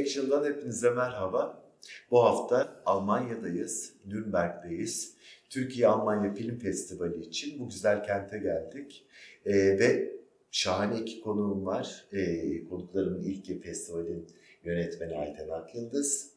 Action'dan hepinize merhaba. Bu hafta Almanya'dayız, Nürnberg'deyiz. Türkiye-Almanya Film Festivali için bu güzel kente geldik. Ee, ve şahane iki konuğum var. Ee, konuklarımın ilki festivalin yönetmeni Ayten Akyıldız.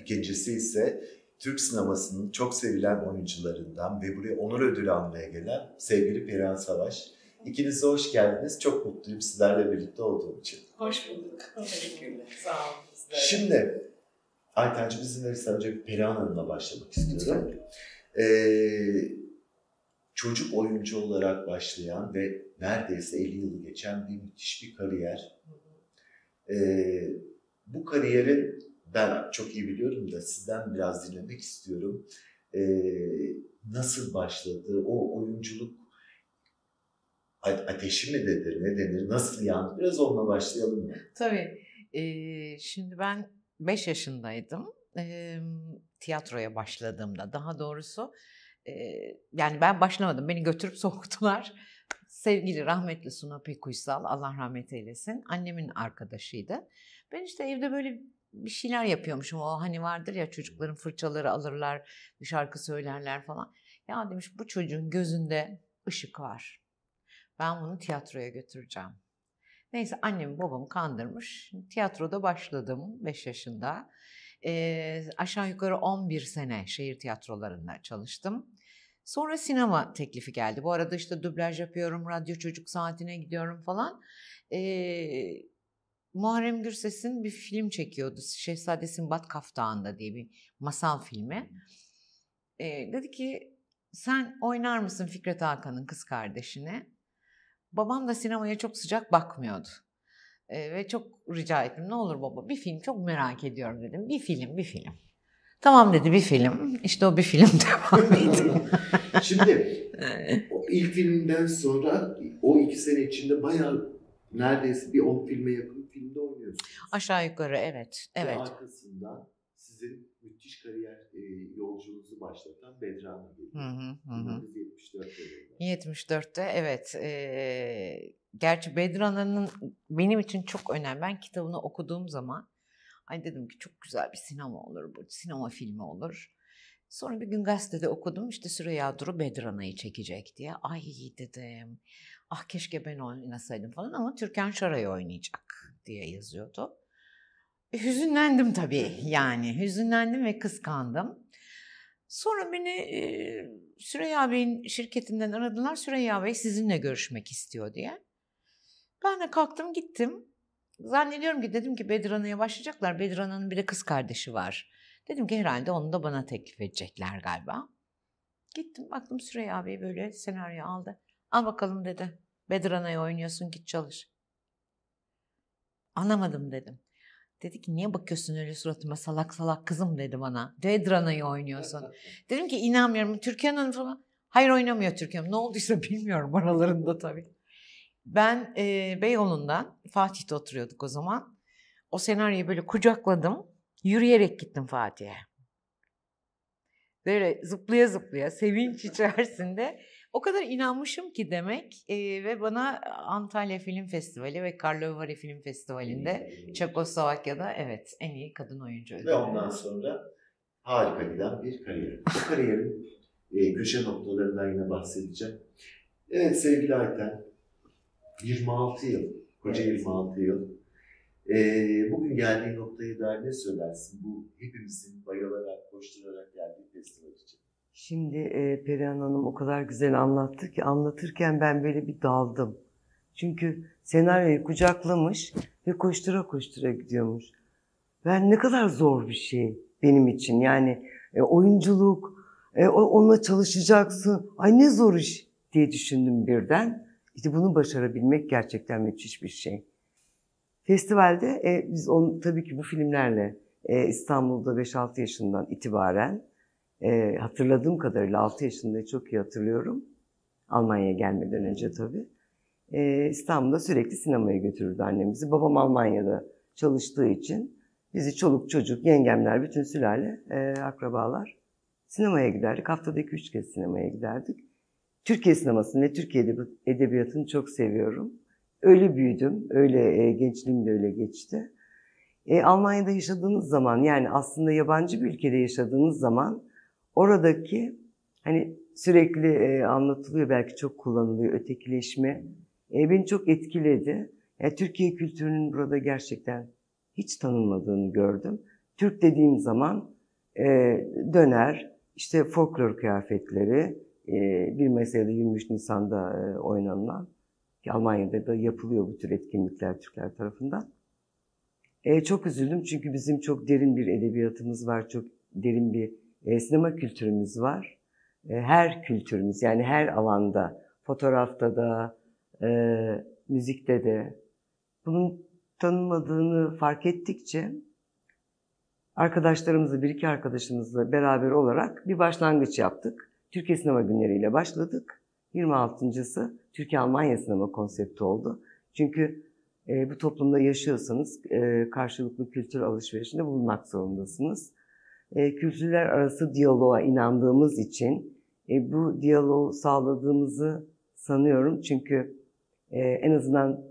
İkincisi ise Türk sinemasının çok sevilen oyuncularından ve buraya onur ödülü almaya gelen sevgili Perihan Savaş. İkiniz de hoş geldiniz. Çok mutluyum sizlerle birlikte olduğum için. Hoş bulduk. Teşekkürler. Sağ olun. Şimdi Aytencim izin verirsen önce Perihan Hanım'la başlamak istiyorum. Ee, çocuk oyuncu olarak başlayan ve neredeyse 50 yılı geçen bir müthiş bir kariyer. Ee, bu kariyerin ben çok iyi biliyorum da sizden biraz dinlemek istiyorum. Ee, nasıl başladı? O oyunculuk ateşi mi denir, ne denir, nasıl yandı? Biraz onunla başlayalım mı? Tabii. Ee, şimdi ben 5 yaşındaydım. Ee, tiyatroya başladığımda daha doğrusu e, yani ben başlamadım. Beni götürüp soktular. Sevgili rahmetli Suna Pekuysal, Allah rahmet eylesin. Annemin arkadaşıydı. Ben işte evde böyle bir şeyler yapıyormuşum. O hani vardır ya çocukların fırçaları alırlar, bir şarkı söylerler falan. Ya demiş bu çocuğun gözünde ışık var. Ben bunu tiyatroya götüreceğim. Neyse annem babamı kandırmış. Tiyatroda başladım 5 yaşında. Ee, aşağı yukarı 11 sene şehir tiyatrolarında çalıştım. Sonra sinema teklifi geldi. Bu arada işte dublaj yapıyorum, radyo çocuk saatine gidiyorum falan. Ee, Muharrem Gürses'in bir film çekiyordu. Şehzade Sinbad Kaftağı'nda diye bir masal filmi. Ee, dedi ki sen oynar mısın Fikret Hakan'ın kız kardeşini? Babam da sinemaya çok sıcak bakmıyordu. Ee, ve çok rica ettim ne olur baba bir film çok merak ediyorum dedim. Bir film bir film. Tamam dedi bir film. İşte o bir film devam ediyor. Şimdi o ilk filmden sonra o iki sene içinde bayağı neredeyse bir 10 filme yakın filmde oynuyorsunuz. Aşağı yukarı evet. Ve Evet. arkasından sizin müthiş kariyer e, yolculuğunuzu başlatan Bedran'a geliyor. hı, hı hı. 1974 yılında. 74'te evet. eee, gerçi Bedrana'nın benim için çok önemli. Ben kitabını okuduğum zaman ay dedim ki çok güzel bir sinema olur bu. Sinema filmi olur. Sonra bir gün gazetede okudum işte Süreyya Duru Bedrana'yı çekecek diye. Ay dedim. Ah keşke ben oynasaydım falan ama Türkan Şoray oynayacak diye yazıyordu. Hüzünlendim tabii yani. Hüzünlendim ve kıskandım. Sonra beni e, Süreyya Bey'in şirketinden aradılar. Süreyya Bey sizinle görüşmek istiyor diye. Ben de kalktım gittim. Zannediyorum ki dedim ki Bedrana'ya başlayacaklar. Bedrana'nın bir de kız kardeşi var. Dedim ki herhalde onu da bana teklif edecekler galiba. Gittim baktım Süreyya Bey böyle senaryo aldı. Al bakalım dedi. Bedrana'yı oynuyorsun git çalış. Anlamadım dedim. Dedi ki niye bakıyorsun öyle suratıma salak salak kızım dedi bana. Bedrana'yı oynuyorsun. Dedim ki inanmıyorum. Türkan Hanım falan. Hayır oynamıyor Türkan Hanım. Ne olduysa bilmiyorum aralarında tabii. Ben e, Beyoğlu'ndan Fatih'te oturuyorduk o zaman. O senaryoyu böyle kucakladım. Yürüyerek gittim Fatih'e. Böyle zıplaya zıplaya sevinç içerisinde o kadar inanmışım ki demek e, ve bana Antalya Film Festivali ve Karlovy Film Festivali'nde Çekoslovakya'da evet en iyi kadın oyuncu ödülü. Ve ondan sonra harika giden bir kariyer. Bu kariyerin e, köşe noktalarından yine bahsedeceğim. Evet sevgili Ayten, 26 yıl, koca 26 yıl. E, bugün geldiği noktaya dair ne söylersin? Bu hepimizin bayılarak, koşturarak geldiği festival için. Şimdi e, Perihan Hanım o kadar güzel anlattı ki anlatırken ben böyle bir daldım. Çünkü senaryoyu kucaklamış ve koştura koştura gidiyormuş. Ben ne kadar zor bir şey benim için. Yani e, oyunculuk, e, onunla çalışacaksın. Ay ne zor iş diye düşündüm birden. İşte bunu başarabilmek gerçekten müthiş bir şey. Festivalde e, biz onu, tabii ki bu filmlerle e, İstanbul'da 5-6 yaşından itibaren e, hatırladığım kadarıyla 6 yaşında çok iyi hatırlıyorum. Almanya'ya gelmeden önce tabii. E, İstanbul'da sürekli sinemaya götürürdü annemizi. Babam Almanya'da çalıştığı için bizi çoluk çocuk, yengemler, bütün sülale, e, akrabalar sinemaya giderdik. Haftada 2-3 kez sinemaya giderdik. Türkiye sinemasını ve Türkiye edebi- edebiyatını çok seviyorum. Öyle büyüdüm, öyle e, gençliğim de öyle geçti. E, Almanya'da yaşadığınız zaman yani aslında yabancı bir ülkede yaşadığınız zaman oradaki hani sürekli e, anlatılıyor belki çok kullanılıyor ötekileşme e, beni çok etkiledi. Yani Türkiye kültürünün burada gerçekten hiç tanınmadığını gördüm. Türk dediğim zaman e, döner, işte folklor kıyafetleri, e, bir meselede 23 Nisan'da e, oynanılan, ki Almanya'da da yapılıyor bu tür etkinlikler Türkler tarafından. E, çok üzüldüm çünkü bizim çok derin bir edebiyatımız var, çok derin bir e, sinema kültürümüz var. E, her kültürümüz yani her alanda, fotoğrafta da, e, müzikte de bunun tanınmadığını fark ettikçe arkadaşlarımızla, bir iki arkadaşımızla beraber olarak bir başlangıç yaptık. Türkiye Sinema Günleri ile başladık. 26.sı Türkiye-Almanya sinema konsepti oldu. Çünkü e, bu toplumda yaşıyorsanız e, karşılıklı kültür alışverişinde bulunmak zorundasınız. E, kültürler arası diyaloğa inandığımız için e, bu diyaloğu sağladığımızı sanıyorum. Çünkü e, en azından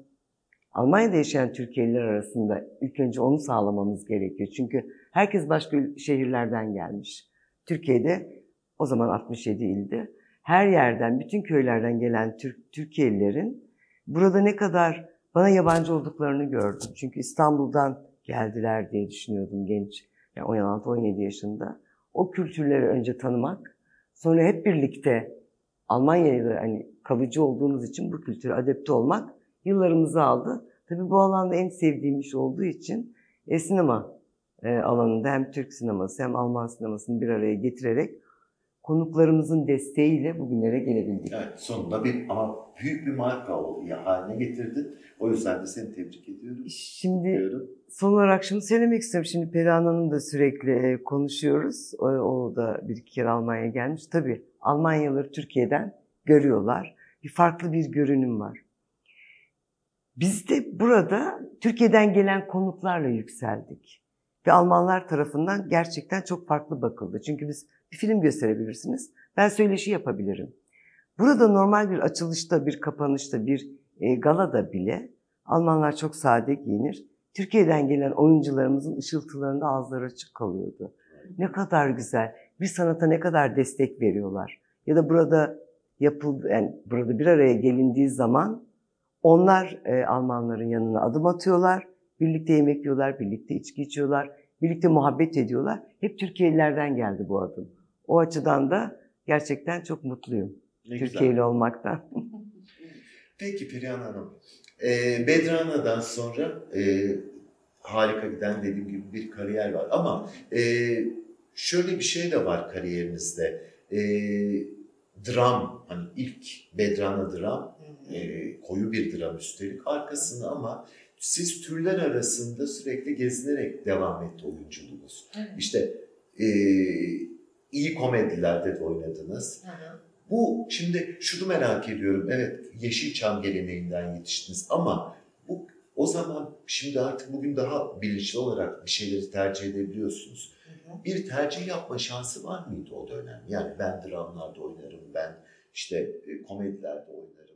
Almanya'da yaşayan Türkiye'liler arasında ilk önce onu sağlamamız gerekiyor. Çünkü herkes başka şehirlerden gelmiş. Türkiye'de o zaman 67 ildi. Her yerden, bütün köylerden gelen Türk, Türkiye'lilerin burada ne kadar bana yabancı olduklarını gördüm. Çünkü İstanbul'dan geldiler diye düşünüyordum genç, yani 16-17 yaşında. O kültürleri önce tanımak, sonra hep birlikte Almanya'da hani kalıcı olduğumuz için bu kültüre adapte olmak yıllarımızı aldı. Tabii bu alanda en sevdiğim iş olduğu için e, sinema e, alanında hem Türk sineması hem Alman sinemasını bir araya getirerek konuklarımızın desteğiyle bugünlere gelebildik. Evet, sonunda bir ama büyük bir marka haline getirdin. O yüzden de seni tebrik ediyorum. Şimdi Diyorum. son olarak şunu söylemek istiyorum. Şimdi Perihan Hanım da sürekli e, konuşuyoruz. O, o da bir iki kere Almanya'ya gelmiş. Tabii Almanyalıları Türkiye'den görüyorlar. Bir farklı bir görünüm var. Biz de burada Türkiye'den gelen konuklarla yükseldik. Ve Almanlar tarafından gerçekten çok farklı bakıldı. Çünkü biz bir film gösterebilirsiniz. Ben söyleşi yapabilirim. Burada normal bir açılışta, bir kapanışta, bir e, galada bile Almanlar çok sade giyinir. Türkiye'den gelen oyuncularımızın ışıltılarında ağızları açık kalıyordu. Ne kadar güzel. Bir sanata ne kadar destek veriyorlar. Ya da burada yapıldı, yani burada bir araya gelindiği zaman onlar e, Almanların yanına adım atıyorlar. Birlikte yemek yiyorlar, birlikte içki içiyorlar, birlikte muhabbet ediyorlar. Hep Türkiye'lilerden geldi bu adım. O açıdan da gerçekten çok mutluyum. Ne Türkiye'li güzel. olmaktan. Peki Perihan Hanım, e, Bedrana'dan sonra e, harika giden dediğim gibi bir kariyer var. Ama e, şöyle bir şey de var kariyerinizde. E, dram, hani ilk Bedrana dram, e, koyu bir dram üstelik arkasında ama siz türler arasında sürekli gezinerek devam etti oyunculuğunuz. İşte e, iyi komedilerde de oynadınız. Bu şimdi şunu merak ediyorum. Evet Yeşilçam geleneğinden yetiştiniz ama bu o zaman şimdi artık bugün daha bilinçli olarak bir şeyleri tercih edebiliyorsunuz. Bir tercih yapma şansı var mıydı o dönem? Yani ben dramlarda oynarım, ben işte e, komedilerde oynarım.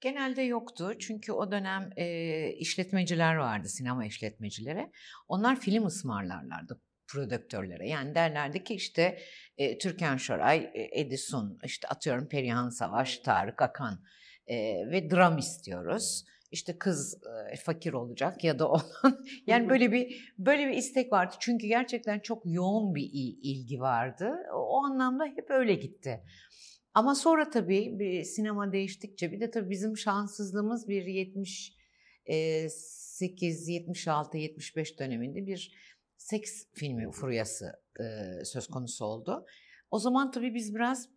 Genelde yoktu çünkü o dönem e, işletmeciler vardı, sinema işletmecileri. Onlar film ısmarlarlardı prodüktörlere. Yani derlerdi ki işte e, Türkan Şoray, e, Edison, işte atıyorum Perihan Savaş, Tarık Akan e, ve dram istiyoruz. İşte kız e, fakir olacak ya da olan. yani böyle bir böyle bir istek vardı. Çünkü gerçekten çok yoğun bir il- ilgi vardı. O, anlamda hep öyle gitti. Ama sonra tabii bir sinema değiştikçe bir de tabii bizim şanssızlığımız bir 78, 76, 75 döneminde bir seks filmi furyası e, söz konusu oldu. O zaman tabii biz biraz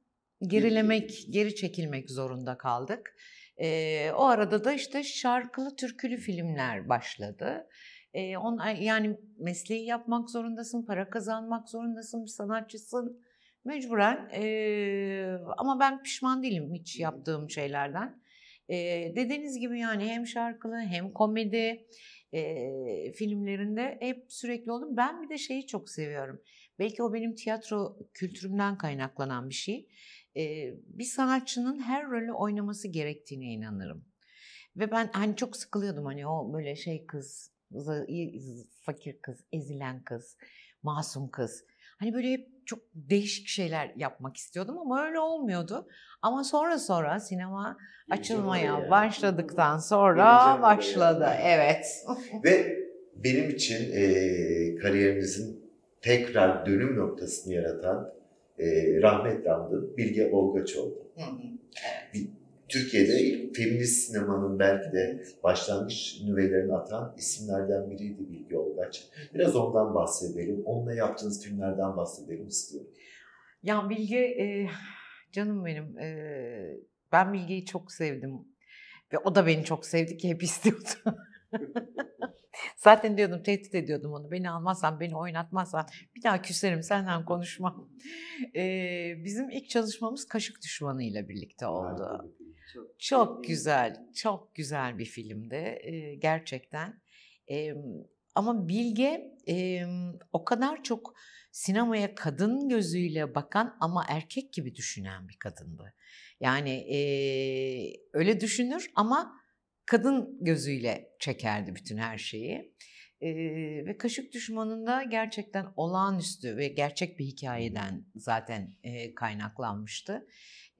gerilemek, geri çekilmek zorunda kaldık. E, o arada da işte şarkılı türkülü filmler başladı. E, on, yani mesleği yapmak zorundasın, para kazanmak zorundasın, bir sanatçısın. Mecburen e, ama ben pişman değilim hiç yaptığım şeylerden. E, dediğiniz gibi yani hem şarkılı hem komedi e, filmlerinde hep sürekli oldum. Ben bir de şeyi çok seviyorum. Belki o benim tiyatro kültürümden kaynaklanan bir şey. E, bir sanatçının her rolü oynaması gerektiğine inanırım. Ve ben hani çok sıkılıyordum hani o böyle şey kız fakir kız, ezilen kız, masum kız. Hani böyle hep çok değişik şeyler yapmak istiyordum ama öyle olmuyordu. Ama sonra sonra sinema açılmaya başladıktan sonra başladı. Evet. Ve benim için e, kariyerinizin tekrar dönüm noktasını yaratan e, rahmetli andığım Bilge Olgaçoğlu. Türkiye'de feminist sinemanın belki de başlangıç nüvelerini atan isimlerden biriydi Bilge Olgaç. Biraz ondan bahsedelim. Onunla yaptığınız filmlerden bahsedelim istiyorum. Ya Bilge e, canım benim. e, ben Bilge'yi çok sevdim. Ve o da beni çok sevdi ki hep istiyordu. Zaten diyordum tehdit ediyordum onu. Beni almazsan, beni oynatmazsan bir daha küserim senden konuşmam. E, bizim ilk çalışmamız Kaşık Düşmanı ile birlikte oldu. Harika film. Çok güzel, çok güzel bir filmdi e, gerçekten. E, ama Bilge e, o kadar çok sinemaya kadın gözüyle bakan ama erkek gibi düşünen bir kadındı. Yani e, öyle düşünür ama kadın gözüyle çekerdi bütün her şeyi. E, ve Kaşık Düşmanı'nda gerçekten olağanüstü ve gerçek bir hikayeden zaten e, kaynaklanmıştı.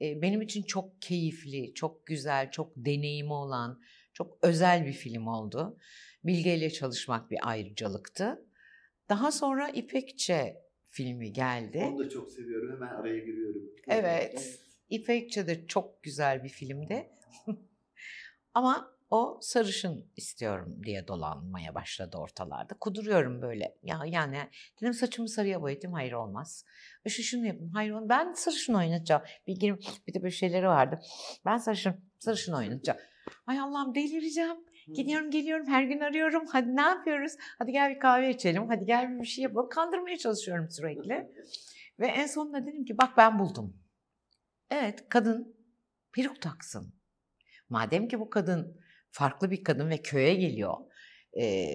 E, benim için çok keyifli, çok güzel, çok deneyimi olan, çok özel bir film oldu. Bilge ile çalışmak bir ayrıcalıktı. Daha sonra İpekçe filmi geldi. Onu da çok seviyorum. Hemen araya giriyorum. Evet. İpekçe de çok güzel bir filmdi. Ama o sarışın istiyorum diye dolanmaya başladı ortalarda. Kuduruyorum böyle. Ya yani dedim saçımı sarıya boyatayım. Hayır olmaz. Şu şunu yapayım. Hayır olmaz. Ben sarışın oynatacağım. Bilginin bir de böyle şeyleri vardı. Ben sarışın, sarışın oynatacağım. Ay Allah'ım delireceğim. Gidiyorum geliyorum her gün arıyorum. Hadi ne yapıyoruz? Hadi gel bir kahve içelim. Hadi gel bir şey yapalım. Kandırmaya çalışıyorum sürekli. Ve en sonunda dedim ki bak ben buldum. Evet kadın peruk taksın. Madem ki bu kadın farklı bir kadın ve köye geliyor. Ee,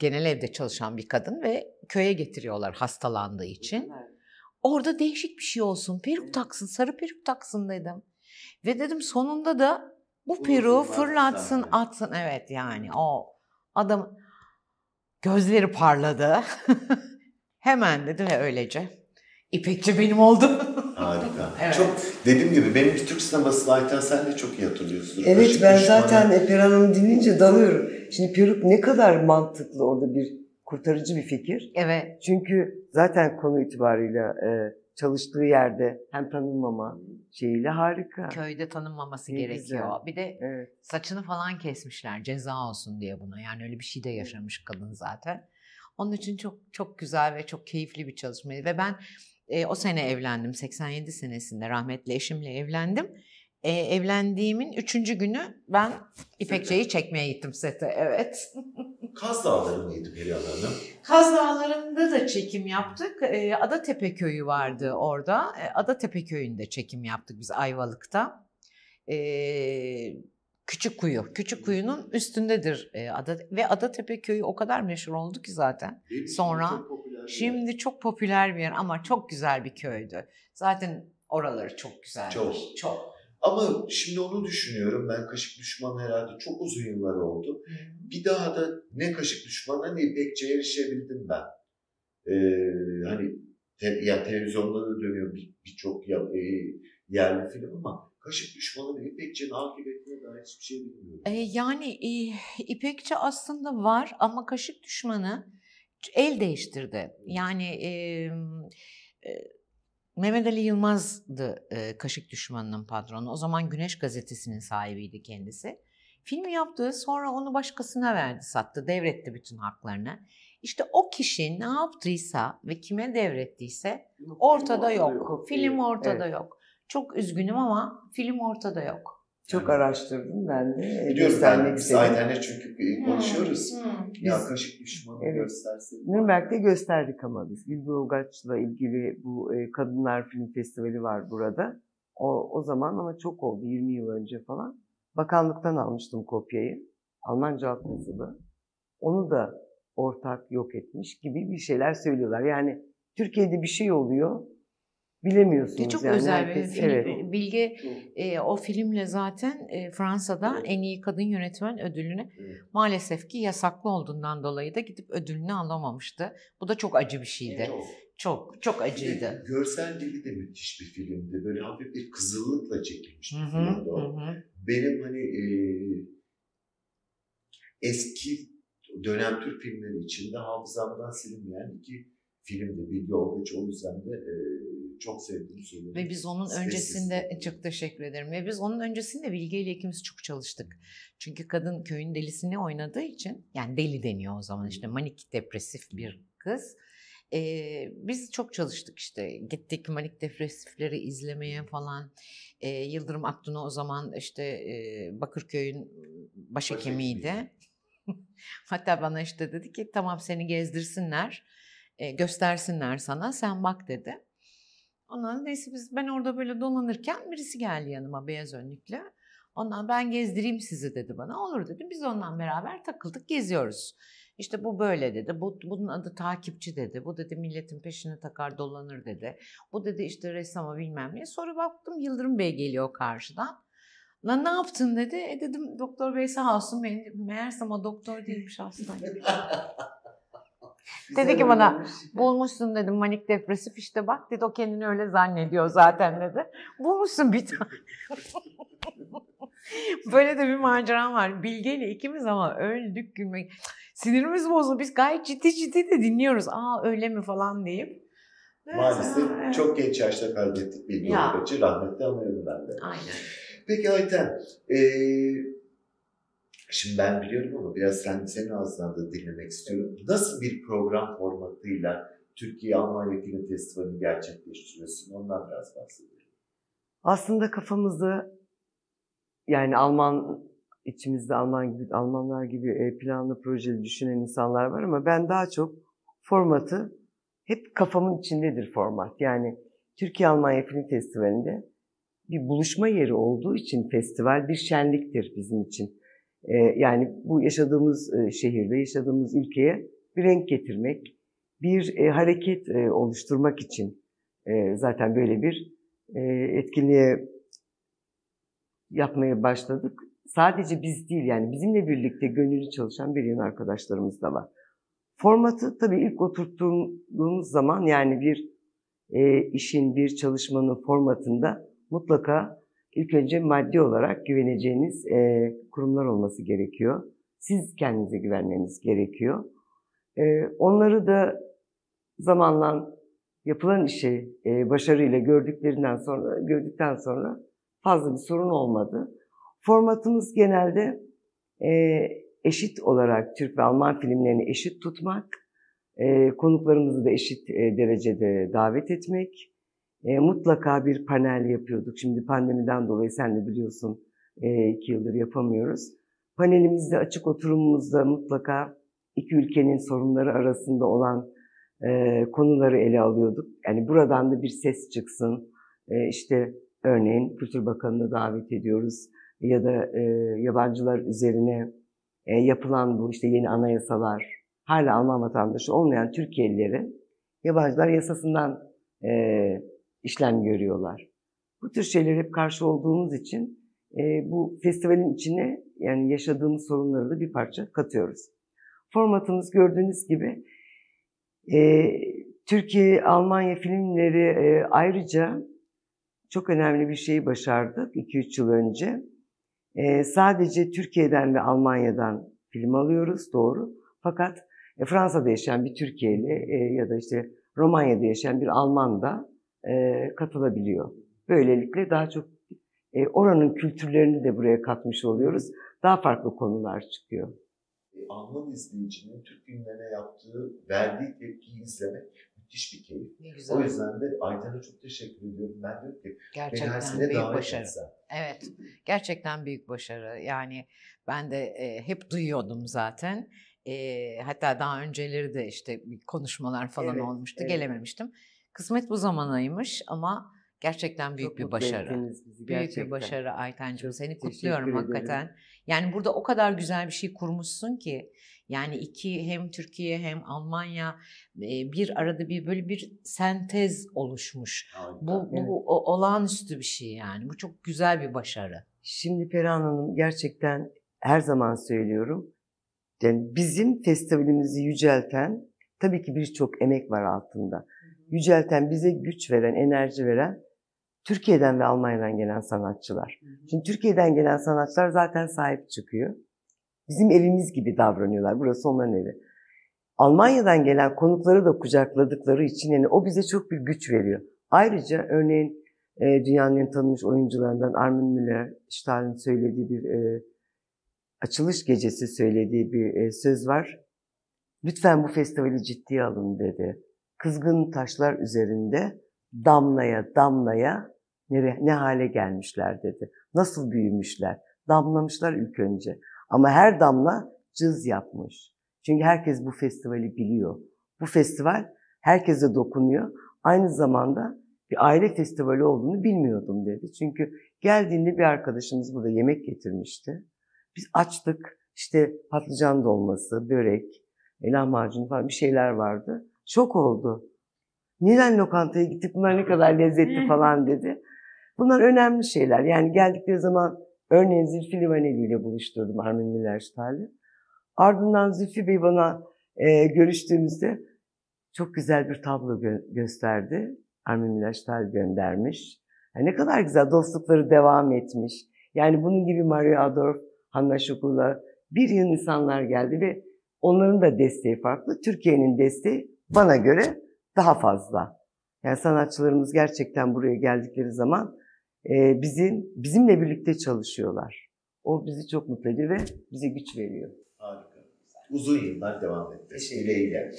genel evde çalışan bir kadın ve köye getiriyorlar hastalandığı için. Orada değişik bir şey olsun. Peruk taksın, sarı peruk taksın dedim. Ve dedim sonunda da bu peruğu fırlatsın atsın. Evet yani o adam gözleri parladı. Hemen dedi ve öylece İpekçi benim oldu. Harika. Evet. Çok dediğim gibi benim Türk sinemasını Ayten sen de çok iyi hatırlıyorsun. Evet Kaşık ben Düşmanı. zaten Eper Hanım'ı dinleyince dalıyorum. Şimdi peruk ne kadar mantıklı orada bir kurtarıcı bir fikir. evet. Çünkü zaten konu itibarıyla e, çalıştığı yerde hem tanınmama şeyiyle harika. Köyde tanınmaması Ne gerekiyor. güzel. Bir de Evet. saçını falan kesmişler ceza olsun diye buna. Yani öyle bir şey de yaşamış kadın zaten. Onun için çok çok güzel ve çok keyifli bir çalışmaydı. Ve ben e, o sene evlendim. 87 senesinde rahmetli eşimle evlendim. E, evlendiğimin üçüncü günü ben İpekçe'yi çekmeye gittim sete. Evet. Kaz Dağları mıydı Perihan Hanım? Kaz Dağları'nda da çekim yaptık. E, Adatepe Köyü vardı orada. E, Adatepe Köyü'nde çekim yaptık biz Ayvalık'ta. E, Küçük Kuyu. Küçük Kuyu'nun üstündedir e, Ada ve Adatepe Köyü o kadar meşhur oldu ki zaten. İçin Sonra, bir. Şimdi çok popüler bir yer ama çok güzel bir köydü. Zaten oraları çok güzel. Çok. Çok. Ama şimdi onu düşünüyorum. Ben Kaşık Düşman herhalde çok uzun yıllar oldu. Bir daha da ne Kaşık Düşman'a ne İpekçe'ye erişebildim ben. Ee, hani te, yani televizyonda da dönüyor bir- birçok ya- e, yerli film ama Kaşık Düşmanı ve İpekçe'nin akıbetine dair hiçbir şey bilmiyorum. E, yani e, İpekçi aslında var ama Kaşık Düşmanı el değiştirdi. Yani e, e, Mehmet Ali Yılmaz'dı e, Kaşık Düşmanı'nın patronu. O zaman Güneş Gazetesi'nin sahibiydi kendisi. Filmi yaptı sonra onu başkasına verdi sattı devretti bütün haklarını. İşte o kişi ne yaptıysa ve kime devrettiyse ortada yok. Film ortada Evet. yok. Çok üzgünüm ama film ortada yok. Çok Yani- araştırdım ben de. e, Biliyorum ben biz. Ayten'le çünkü e, konuşuyoruz. Ya Biz- Kaşık Düşmanı Evet. göstersek. Nürnberg'de gösterdik ama biz. Bilgi Ulgaç'la ilgili bu e, Kadınlar Film Festivali var burada. O, o zaman ama çok oldu 20 yıl önce falan. Bakanlıktan almıştım kopyayı. Almanca altyazılı. Onu da ortak yok etmiş gibi bir şeyler söylüyorlar. Yani Türkiye'de bir şey oluyor. Bilemiyorsunuz. Ve çok yani. özel bir Herkes- film. Evet. Bilge e, o filmle zaten e, Fransa'da Evet. en iyi kadın yönetmen ödülünü Evet. maalesef ki yasaklı olduğundan dolayı da gidip ödülünü alamamıştı. Bu da çok acı bir şeydi. Çok. Çok çok Bir acıydı. Görsel dili de müthiş bir filmdi. Böyle hafif bir kızıllıkla çekilmiş bir filmdi o. Benim hani e, eski dönem Türk filmleri içinde hafızamdan silinmeyen iki filmdi. Bilge Olgaç o yüzden de e, çok sevdiğim söyledim. Ve biz onun Sessiz. öncesinde çok teşekkür ederim. Ve biz onun öncesinde Bilge ile ikimiz çok çalıştık. Çünkü kadın köyün delisini oynadığı için yani deli deniyor o zaman işte manik depresif bir kız. Ee, biz çok çalıştık işte gittik manik depresifleri izlemeye falan. Ee, Yıldırım Aktun'a o zaman işte e, Bakırköy'ün başhekimiydi. Hatta bana işte dedi ki tamam seni gezdirsinler, e, göstersinler sana sen bak dedi. Ondan neyse biz ben orada böyle dolanırken birisi geldi yanıma beyaz önlüklü. Ondan ben gezdireyim sizi dedi bana. Olur dedim. Biz ondan beraber takıldık geziyoruz. İşte bu böyle dedi. Bu, bunun adı takipçi dedi. Bu dedi milletin peşine takar dolanır dedi. Bu dedi işte ressama bilmem ne. Sonra baktım Yıldırım Bey geliyor karşıdan. Lan ne yaptın dedi. E dedim doktor bey sağ olsun. Beni, meğersem o doktor değilmiş aslında. Dedi ki bana. Bulmuşsun dedim manik depresif işte bak dedi o kendini öyle zannediyor zaten dedi. Bulmuşsun bir tane. Böyle de bir maceram var. Bilge ile ikimiz ama öldük gülmek. Sinirimiz bozuldu. Biz gayet ciddi ciddi de dinliyoruz. Aa öyle mi falan deyip. Maalesef Evet. çok genç yaşta kaybettik Bilge Ya. Olgaç'ı. Rahmetli anıyorum ben de. Aynen. Peki Ayten, eee, şimdi ben biliyorum ama biraz sen, senin ağzından da dinlemek istiyorum. Nasıl bir program formatıyla Türkiye Almanya Film Festivali'ni gerçekleştiriyorsun? Ondan biraz bahsedelim. Aslında kafamızda yani Alman içimizde Alman gibi Almanlar gibi e, planlı projeli düşünen insanlar var ama ben daha çok formatı hep kafamın içindedir format. Yani Türkiye Almanya Film Festivali'nde bir buluşma yeri olduğu için festival bir şenliktir bizim için. E, yani bu yaşadığımız e, şehirde, yaşadığımız ülkeye bir renk getirmek, bir e, hareket e, oluşturmak için zaten böyle bir etkinliğe yapmaya başladık. Sadece biz değil yani bizimle birlikte gönüllü çalışan bir yığın arkadaşlarımız da var. Formatı tabii ilk oturttuğumuz zaman yani bir e, işin, bir çalışmanın formatında mutlaka ilk önce maddi olarak güveneceğiniz e, kurumlar olması gerekiyor. Siz kendinize güvenmeniz gerekiyor. E, onları da zamanla yapılan işi e, başarıyla gördüklerinden sonra gördükten sonra fazla bir sorun olmadı. Formatımız genelde e, eşit olarak Türk ve Alman filmlerini eşit tutmak, e, konuklarımızı da eşit e, derecede davet etmek. E, mutlaka bir panel yapıyorduk. Şimdi pandemiden dolayı sen de biliyorsun e, iki yıldır yapamıyoruz. Panelimizde açık oturumumuzda mutlaka iki ülkenin sorunları arasında olan e, konuları ele alıyorduk. Yani buradan da bir ses çıksın. E, işte örneğin Kültür Bakanı'nı davet ediyoruz ya da e, yabancılar üzerine e, yapılan bu işte yeni anayasalar hala Alman vatandaşı olmayan Türkiye'lileri yabancılar yasasından e, işlem görüyorlar. Bu tür şeylere hep karşı olduğumuz için e, bu festivalin içine yani yaşadığımız sorunları da bir parça katıyoruz. Formatımız gördüğünüz gibi e, Türkiye, Almanya filmleri e, ayrıca çok önemli bir şeyi başardık 2-3 yıl önce. E, sadece Türkiye'den ve Almanya'dan film alıyoruz doğru. Fakat e, Fransa'da yaşayan bir Türkiye'li e, ya da işte Romanya'da yaşayan bir Alman da e, katılabiliyor. Böylelikle daha çok e, oranın kültürlerini de buraya katmış oluyoruz. Daha farklı konular çıkıyor. Alman izleyicinin Türk filmlerine yaptığı, verdiği tepkiyi izlemek müthiş bir keyif. Ne güzel. O yüzden de Ayten'e çok teşekkür ediyorum. Ben diyorum ki Gerçekten büyük başarı. etsen. Evet, gerçekten büyük başarı. Yani ben de e, hep duyuyordum zaten. E, hatta daha önceleri de işte konuşmalar falan Evet, olmuştu. evet. Gelememiştim. Kısmet bu zamanaymış ama Gerçekten büyük Çok bir başarı. bizi Büyük bir başarı Aytencığım. Çok Seni teşekkür kutluyorum ederim. hakikaten. Yani burada o kadar güzel bir şey kurmuşsun ki. Yani iki hem Türkiye hem Almanya e, bir arada bir böyle bir sentez oluşmuş. Harika. Bu, bu Evet. o- olağanüstü bir şey yani. Bu çok güzel bir başarı. Şimdi Perihan Hanım gerçekten her zaman söylüyorum. Yani bizim festivalimizi yücelten tabii ki birçok emek var altında. Yücelten, bize güç veren, enerji veren Türkiye'den ve Almanya'dan gelen sanatçılar. Şimdi Türkiye'den gelen sanatçılar zaten sahip çıkıyor. Bizim evimiz gibi davranıyorlar. Burası onların evi. Almanya'dan gelen konukları da kucakladıkları için yani o bize çok bir güç veriyor. Ayrıca örneğin e, dünyanın en tanınmış oyuncularından Armin Müller, Stahl'in söylediği bir e, açılış gecesi söylediği bir e, söz var. Lütfen bu festivali ciddiye alın dedi. Kızgın taşlar üzerinde damlaya damlaya ne, ne hale gelmişler dedi. Nasıl büyümüşler. Damlamışlar ilk önce. Ama her damla cız yapmış. Çünkü herkes bu festivali biliyor. Bu festival herkese dokunuyor. Aynı zamanda bir aile festivali olduğunu bilmiyordum dedi. Çünkü geldiğinde bir arkadaşımız burada yemek getirmişti. Biz açtık. İşte patlıcan dolması, börek, lahmacun falan bir şeyler vardı. Şok oldu. Neden lokantaya gittik bunlar ne kadar lezzetli falan dedi. Bunlar önemli şeyler. Yani geldikleri zaman örneğin Zülfü Livaneli ile buluşturdum Armin Millersthal'i. Ardından Zülfü Bey bana e, görüştüğümüzde çok güzel bir tablo gö- gösterdi. Armin Millerstahl göndermiş. Yani ne kadar güzel dostlukları devam etmiş. Yani bunun gibi Mario Adorf, Hanna Şukula bir yıl insanlar geldi ve onların da desteği farklı. Türkiye'nin desteği bana göre daha fazla. Yani sanatçılarımız gerçekten buraya geldikleri zaman e, bizim bizimle birlikte çalışıyorlar. O bizi çok mutlu ediyor ve bize güç veriyor. Harika. Uzun yıllar devam etti. Dileğiyle.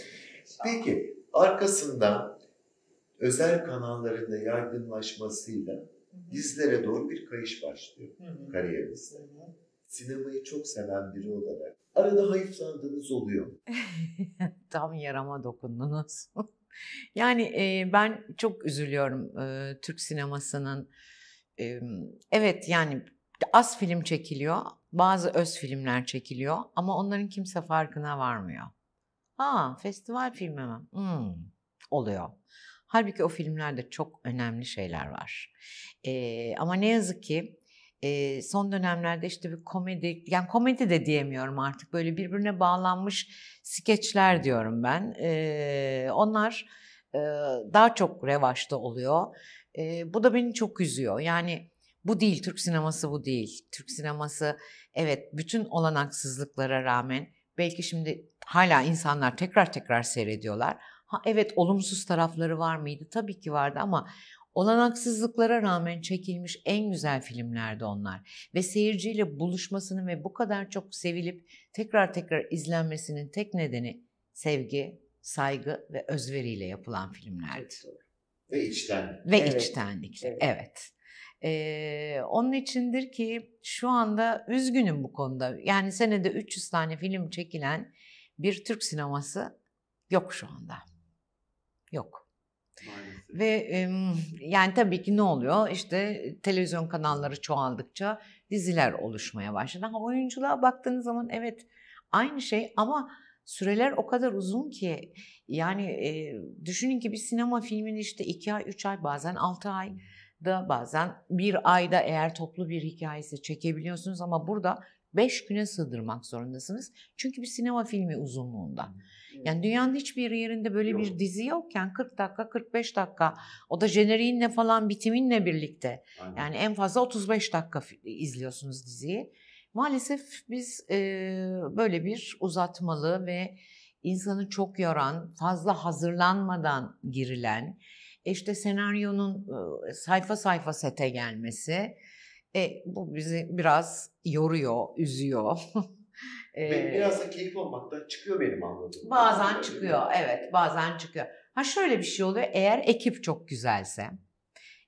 Peki arkasından özel kanallarında yaygınlaşmasıyla dizilere doğru bir kayış başlıyor kariyerinizde. Sinemayı çok seven biri olarak arada hayıflandığınız oluyor? Tam yarama dokundunuz. yani e, ben çok üzülüyorum e, Türk sinemasının. e, evet yani az film çekiliyor, bazı öz filmler çekiliyor ama onların kimse farkına varmıyor. Ha festival filmi mi? Hmm, oluyor. Halbuki o filmlerde çok önemli şeyler var. E, ama ne yazık ki e, son dönemlerde işte bir komedi, yani komedi de diyemiyorum artık böyle birbirine bağlanmış skeçler diyorum ben. E, onlar e, daha çok revaçta oluyor. E, bu da beni çok üzüyor. Yani bu değil, Türk sineması bu değil. Türk sineması evet bütün olanaksızlıklara rağmen belki şimdi hala insanlar tekrar tekrar seyrediyorlar. Ha evet olumsuz tarafları var mıydı? Tabii ki vardı ama olanaksızlıklara rağmen çekilmiş en güzel filmlerdi onlar. Ve seyirciyle buluşmasının ve bu kadar çok sevilip tekrar tekrar izlenmesinin tek nedeni sevgi, saygı ve özveriyle yapılan filmlerdi. Ve içten. Ve Evet. içtenlikle. Evet. Evet. Ee, onun içindir ki şu anda üzgünüm bu konuda. Yani senede 300 tane film çekilen bir Türk sineması yok şu anda. Yok. Ve yani tabii ki ne oluyor? İşte televizyon kanalları çoğaldıkça diziler oluşmaya başladı. Ama oyunculuğa baktığınız zaman evet aynı şey ama süreler o kadar uzun ki yani düşünün ki bir sinema filmini işte iki ay, üç ay bazen altı ay da bazen bir ayda eğer toplu bir hikayesi çekebiliyorsunuz ama burada beş güne sığdırmak zorundasınız. Çünkü bir sinema filmi uzunluğunda. Yani dünyanın hiçbir yerinde böyle Yok. bir dizi yokken 40 dakika 45 dakika o da jeneriğinle falan bitiminle birlikte Aynen. yani en fazla 35 dakika izliyorsunuz diziyi. Maalesef biz e, böyle bir uzatmalı ve insanı çok yoran, fazla hazırlanmadan girilen, işte senaryonun e, sayfa sayfa sete gelmesi, e, bu bizi biraz yoruyor, üzüyor. E, biraz da keyif olmaktan çıkıyor benim anladığım. Bazen çıkıyor, evet bazen çıkıyor. Ha şöyle bir şey oluyor, eğer ekip çok güzelse,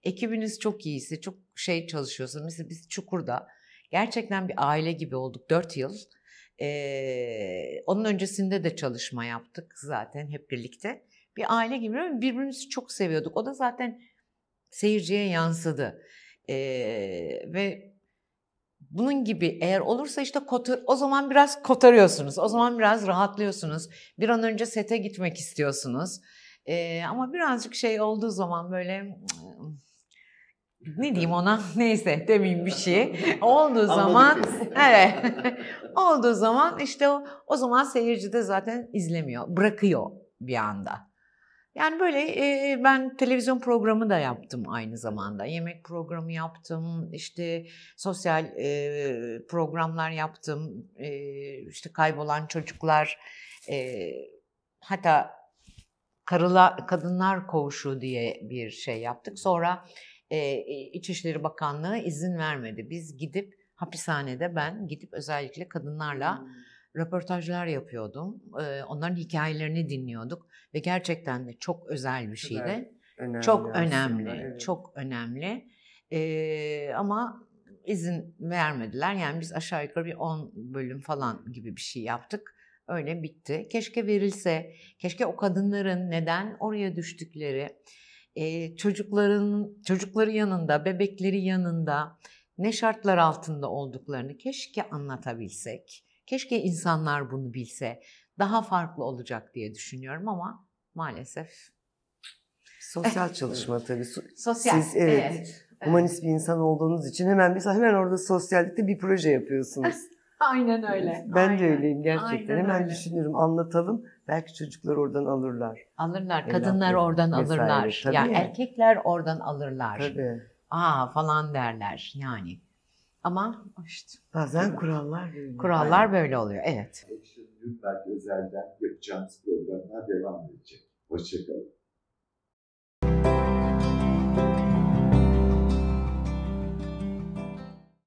ekibiniz çok iyiyse, çok şey çalışıyorsa, mesela biz Çukur'da gerçekten bir aile gibi olduk 4 yıl. Ee, onun öncesinde de çalışma yaptık zaten hep birlikte. Bir aile gibi birbirimizi çok seviyorduk. O da zaten seyirciye yansıdı. Ee, ve bunun gibi eğer olursa işte kotar, o zaman biraz kotarıyorsunuz. O zaman biraz rahatlıyorsunuz. Bir an önce sete gitmek istiyorsunuz. Ee, ama birazcık şey olduğu zaman böyle ne diyeyim ona neyse demeyeyim bir şey. Olduğu zaman evet. Olduğu zaman işte o, o zaman seyirci de zaten izlemiyor. Bırakıyor bir anda. Yani böyle e, ben televizyon programı da yaptım aynı zamanda. Yemek programı yaptım, işte sosyal e, programlar yaptım, e, işte kaybolan çocuklar, e, hatta karıla, kadınlar koğuşu diye bir şey yaptık. Sonra e, İçişleri Bakanlığı izin vermedi. Biz gidip hapishanede ben gidip özellikle kadınlarla röportajlar yapıyordum. E, onların hikayelerini dinliyorduk ve gerçekten de çok özel bir şeydi. Önemli Çok aslında, önemli, evet. çok önemli. Ee, ama izin vermediler. Yani biz aşağı yukarı bir 10 bölüm falan gibi bir şey yaptık. Öyle bitti. Keşke verilse, keşke o kadınların neden oraya düştükleri, e, çocukların çocukları yanında, bebekleri yanında ne şartlar altında olduklarını keşke anlatabilsek. Keşke insanlar bunu bilse. Daha farklı olacak diye düşünüyorum ama maalesef Sosyal çalışma tabii. So- Sosyal. Siz, evet, Humanist bir insan olduğunuz için hemen biz hemen orada sosyallikte bir proje yapıyorsunuz. Aynen öyle. Ben Aynen. de öyleyim gerçekten. Aynen hemen öyle. düşünüyorum, anlatalım. Belki çocuklar oradan alırlar. Alırlar. Evlatları Kadınlar oradan vesaire, alırlar. tabii ya ya. erkekler oradan alırlar. Tabii. Aa falan derler yani. Ama işte Bazen kurallar böyle. kurallar böyle oluyor. Evet. Nürnberg özelden yapacağımız programlar devam edecek. Hoşçakalın.